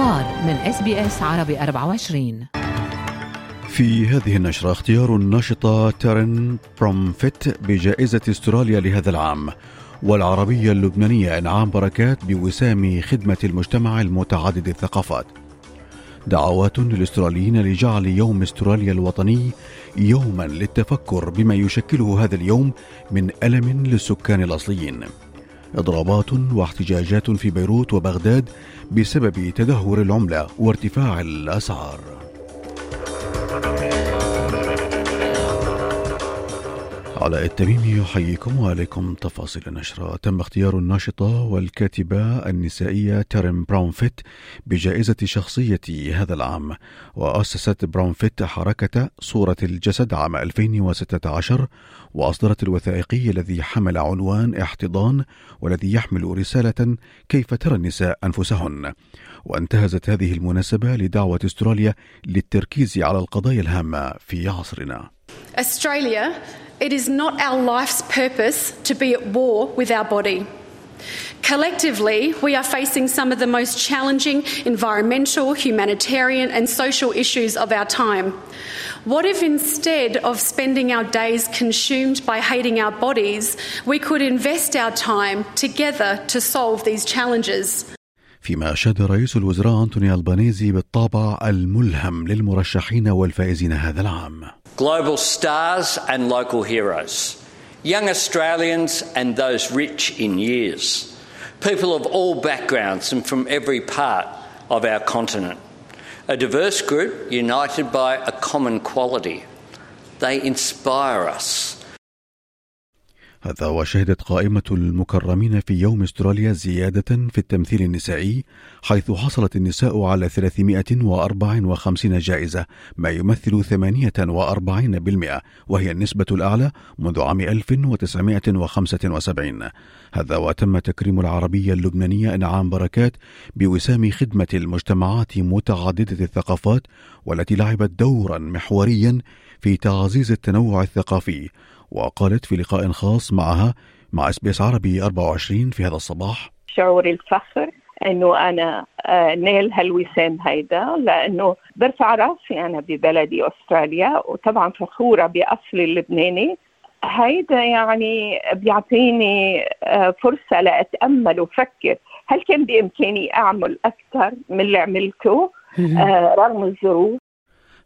الأخبار من إس بي إس عربي 24 في هذه النشرة اختيار الناشطة تارين برومفيت بجائزة استراليا لهذا العام والعربية اللبنانية إنعام بركات بوسام خدمة المجتمع المتعدد الثقافات. دعوات للاستراليين لجعل يوم استراليا الوطني يوما للتفكر بما يشكله هذا اليوم من ألم للسكان الأصليين. إضرابات واحتجاجات في بيروت وبغداد بسبب تدهور العملة وارتفاع الأسعار. علاء التميمي يحييكم وعليكم تفاصيل النشرة. تم اختيار الناشطة والكاتبة النسائية تارين برومفيت بجائزة شخصية هذا العام وأسست برومفيت حركة صورة الجسد عام 2016 وأصدرت الوثائقي الذي حمل عنوان احتضان والذي يحمل رسالة كيف ترى النساء أنفسهن. وانتهزت هذه المناسبة لدعوة استراليا للتركيز على القضايا الهامة في عصرنا Australia, it is not our life's purpose to be at war with our body. Collectively, we are facing some of the most challenging environmental, humanitarian, and social issues of our time. What if instead of spending our days consumed by hating our bodies, we could invest our time together to solve these challenges? فيما أشاد رئيس الوزراء أنتوني البانيزي بالطابع الملهم للمرشحين والفائزين هذا العام. Global stars and local heroes, young Australians and those rich in years, people of all backgrounds and from every part of our continent. A diverse group united by a common quality. They inspire us هذا وشهدت قائمة المكرمين في يوم استراليا زيادة في التمثيل النسائي حيث حصلت النساء على 354 جائزة ما يمثل 48% وهي النسبة الأعلى منذ عام 1975 هذا وتم تكريم العربية اللبنانية إنعام بركات بوسام خدمة المجتمعات متعددة الثقافات والتي لعبت دورا محوريا في تعزيز التنوع الثقافي وقالت في لقاء خاص معها مع اس بي اس عربي 24 في هذا الصباح. شعور الفخر إنه أنا آه، نيل هالوسام هيدا لأنه برفع رأسي أنا ببلدي أستراليا وطبعا فخورة باصلي اللبناني. هيدا يعني بيعطيني آه، فرصة لأتأمل وفكر. هل كان بإمكاني أعمل أكثر من اللي عملته؟ آه، رغم الظروف.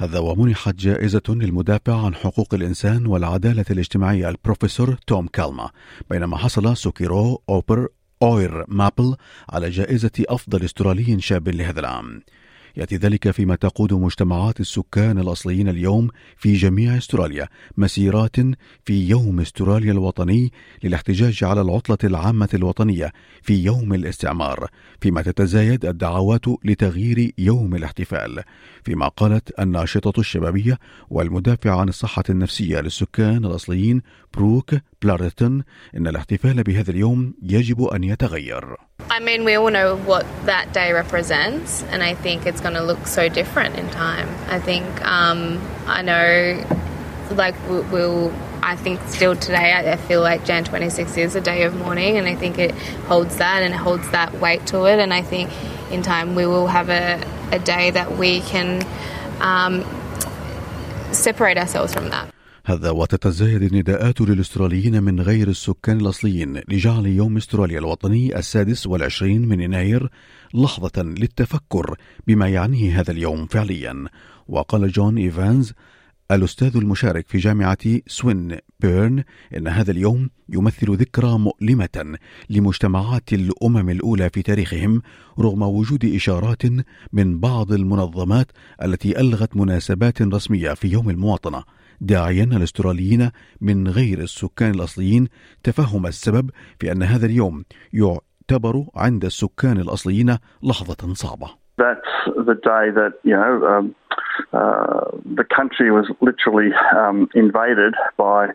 هذا ومنحت جائزة للمدافع عن حقوق الإنسان والعدالة الاجتماعية البروفيسور توم كالما بينما حصل Socceroo أوير مابل على جائزة أفضل استرالي شاب لهذا العام. يأتي ذلك فيما تقود مجتمعات السكان الأصليين اليوم في جميع استراليا مسيرات في يوم استراليا الوطني للاحتجاج على العطلة العامة الوطنية في يوم الاستعمار فيما تتزايد الدعوات لتغيير يوم الاحتفال فيما قالت الناشطة الشبابية والمدافعة عن الصحة النفسية للسكان الأصليين بروك بلارتون ان الاحتفال بهذا اليوم يجب ان يتغير I mean, we all know what that day represents, and I think it's going to look so different in time. I think um, I know, like we'll. I think still today, I feel like Jan 26 is a day of mourning, and I think it holds that and it holds that weight to it. And I think in time we will have a, a day that we can um, separate ourselves from that. هذا وتتزايد النداءات للأستراليين من غير السكان الأصليين لجعل يوم أستراليا الوطني السادس والعشرين من يناير لحظة للتفكر بما يعنيه هذا اليوم فعليا. وقال جون إيفانز الأستاذ المشارك في جامعة سوين بيرن إن هذا اليوم يمثل ذكرى مؤلمة لمجتمعات الأمم الأولى في تاريخهم رغم وجود إشارات من بعض المنظمات التي ألغت مناسبات رسمية في يوم المواطنة. داعيا الاستراليين من غير السكان الاصليين تفهم السبب في ان هذا اليوم يعتبر عند السكان الاصليين لحظه صعبه. That's the day that you know um, uh, the country was literally um, invaded by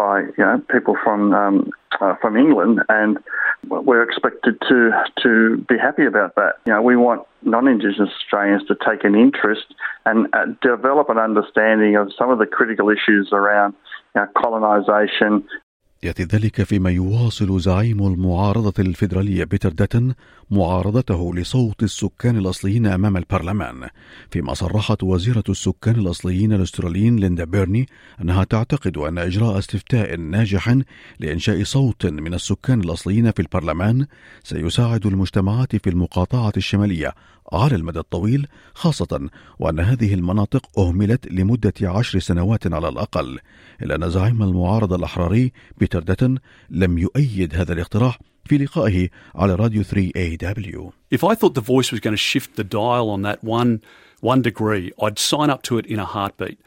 by you know people from um, uh, from England, and we're expected to to be happy about that. You know, we want non-Indigenous Australians to take an interest and uh, develop an understanding of some of the critical issues around you know, colonisation. يأتي ذلك فيما يواصل زعيم المعارضة الفيدرالية بيتر داتن معارضته لصوت السكان الأصليين أمام البرلمان. فيما صرحت وزيرة السكان الأصليين الأستراليين ليندا بيرني أنها تعتقد أن إجراء استفتاء ناجح لإنشاء صوت من السكان الأصليين في البرلمان سيساعد المجتمعات في المقاطعة الشمالية على المدى الطويل خاصة وأن هذه المناطق أهملت لمدة عشر سنوات على الأقل إلا أن زعيم المعارضة الأحراري بيتر داتن لم يؤيد هذا الاقتراح في لقائه على راديو 3AW If I thought the voice was going to shift the dial on that one, one degree, I'd sign up to it in a heartbeat.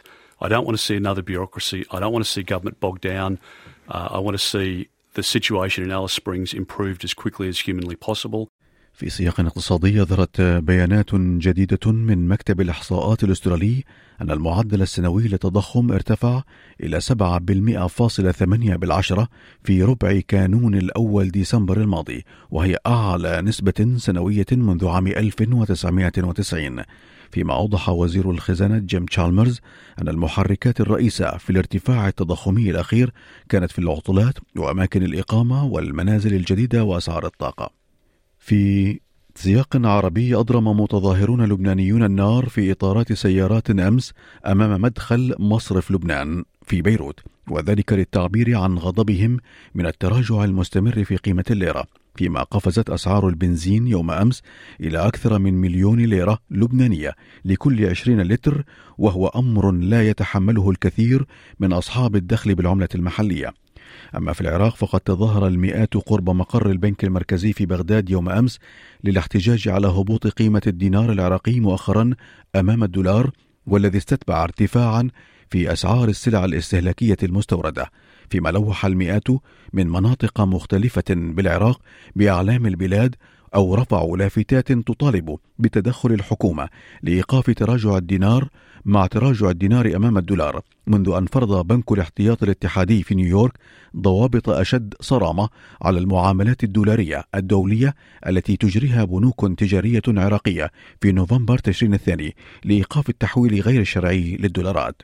I don't want to see another bureaucracy. I don't want to see government bogged down. Uh, I want to see the situation in Alice Springs improved as quickly as humanly possible. في سياق اقتصادي ظهرت بيانات جديدة من مكتب الإحصاءات الأسترالي أن المعدل السنوي للتضخم ارتفع إلى 7.8 بالعشرة في ربع كانون الأول ديسمبر الماضي وهي أعلى نسبة سنوية منذ عام 1990 فيما أوضح وزير الخزانة جيم تشالمرز أن المحركات الرئيسة في الارتفاع التضخمي الأخير كانت في العطلات وأماكن الإقامة والمنازل الجديدة وأسعار الطاقة. في سياق عربي أضرم متظاهرون لبنانيون النار في إطارات سيارات أمس أمام مدخل مصرف لبنان في بيروت وذلك للتعبير عن غضبهم من التراجع المستمر في قيمة الليرة فيما قفزت أسعار البنزين يوم أمس إلى أكثر من مليون ليرة لبنانية لكل 20 لتر وهو أمر لا يتحمله الكثير من أصحاب الدخل بالعملة المحلية. أما في العراق فقد تظاهر المئات قرب مقر البنك المركزي في بغداد يوم أمس للاحتجاج على هبوط قيمة الدينار العراقي مؤخرا أمام الدولار والذي استتبع ارتفاعا في أسعار السلع الاستهلاكية المستوردة فيما لوح المئات من مناطق مختلفة بالعراق بأعلام البلاد أو رفعوا لافتات تطالب بتدخل الحكومة لإيقاف تراجع الدينار مع تراجع الدينار أمام الدولار منذ أن فرض بنك الاحتياط الاتحادي في نيويورك ضوابط أشد صرامة على المعاملات الدولارية الدولية التي تجريها بنوك تجارية عراقية في نوفمبر تشرين الثاني لإيقاف التحويل غير الشرعي للدولارات.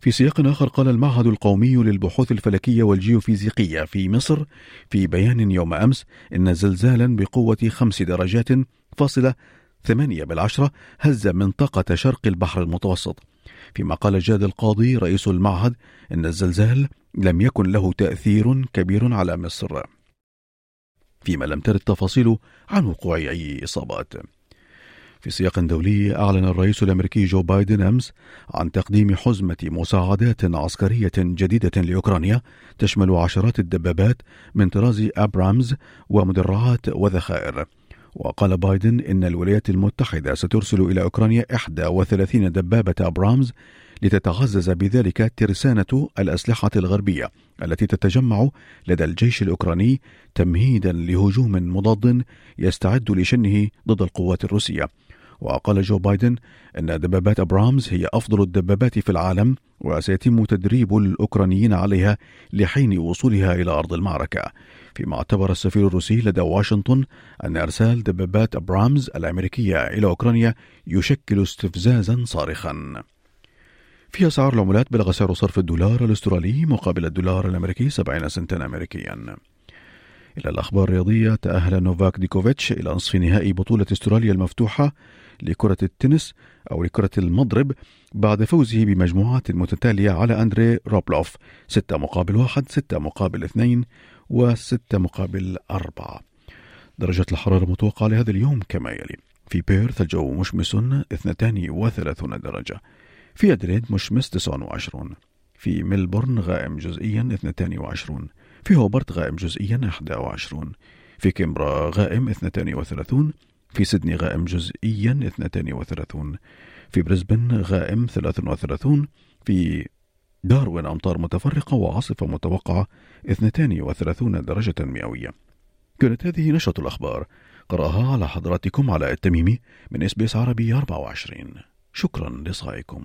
في سياق آخر قال المعهد القومي للبحوث الفلكية والجيوفيزيقية في مصر في بيان يوم أمس إن زلزالا بقوة خمس درجات فاصلة ثمانية بالعشرة هز منطقة شرق البحر المتوسط. فيما قال جاد القاضي رئيس المعهد إن الزلزال لم يكن له تأثير كبير على مصر. فيما لم ترد تفاصيل عن وقوع أي إصابات. في سياق دولي أعلن الرئيس الأمريكي جو بايدن أمس عن تقديم حزمة مساعدات عسكرية جديدة لأوكرانيا تشمل عشرات الدبابات من طراز أبرامز ومدرعات وذخائر. وقال بايدن إن الولايات المتحدة سترسل إلى أوكرانيا 31 دبابة أبرامز لتتعزز بذلك ترسانة الأسلحة الغربية التي تتجمع لدى الجيش الأوكراني تمهيدا لهجوم مضاد يستعد لشنه ضد القوات الروسية. وقال جو بايدن أن دبابات أبرامز هي أفضل الدبابات في العالم وسيتم تدريب الأوكرانيين عليها لحين وصولها إلى أرض المعركة. فيما اعتبر السفير الروسي لدى واشنطن أن إرسال دبابات أبرامز الأمريكية إلى أوكرانيا يشكل استفزازا صارخا. في أسعار العملات بلغ سعر صرف الدولار الأسترالي مقابل الدولار الأمريكي 70 سنتا أمريكيا. إلى الأخبار الرياضية تأهل نوفاك ديوكوفيتش إلى نصف نهائي بطولة أستراليا المفتوحة لكرة التنس أو لكرة المضرب بعد فوزه بمجموعات متتالية على أندري روبلوف. ستة مقابل واحد ستة مقابل اثنين وستة مقابل أربعة. درجة الحرارة المتوقعة لهذا اليوم كما يلي. في بيرث الجو مشمس 32 درجة. في أدريد مشمس 29 في ملبورن غائم جزئيا 22 في هوبرت غائم جزئيا 21 في كيمبرا غائم 32 في سيدني غائم جزئيا 32 في بريسبن غائم 33 في داروين أمطار متفرقة وعاصفة متوقعة 32 درجة مئوية. كانت هذه نشرة الأخبار. قرأها على حضراتكم علاء التميمي من إس بي إس عربي 24 شكرا لإصغائكم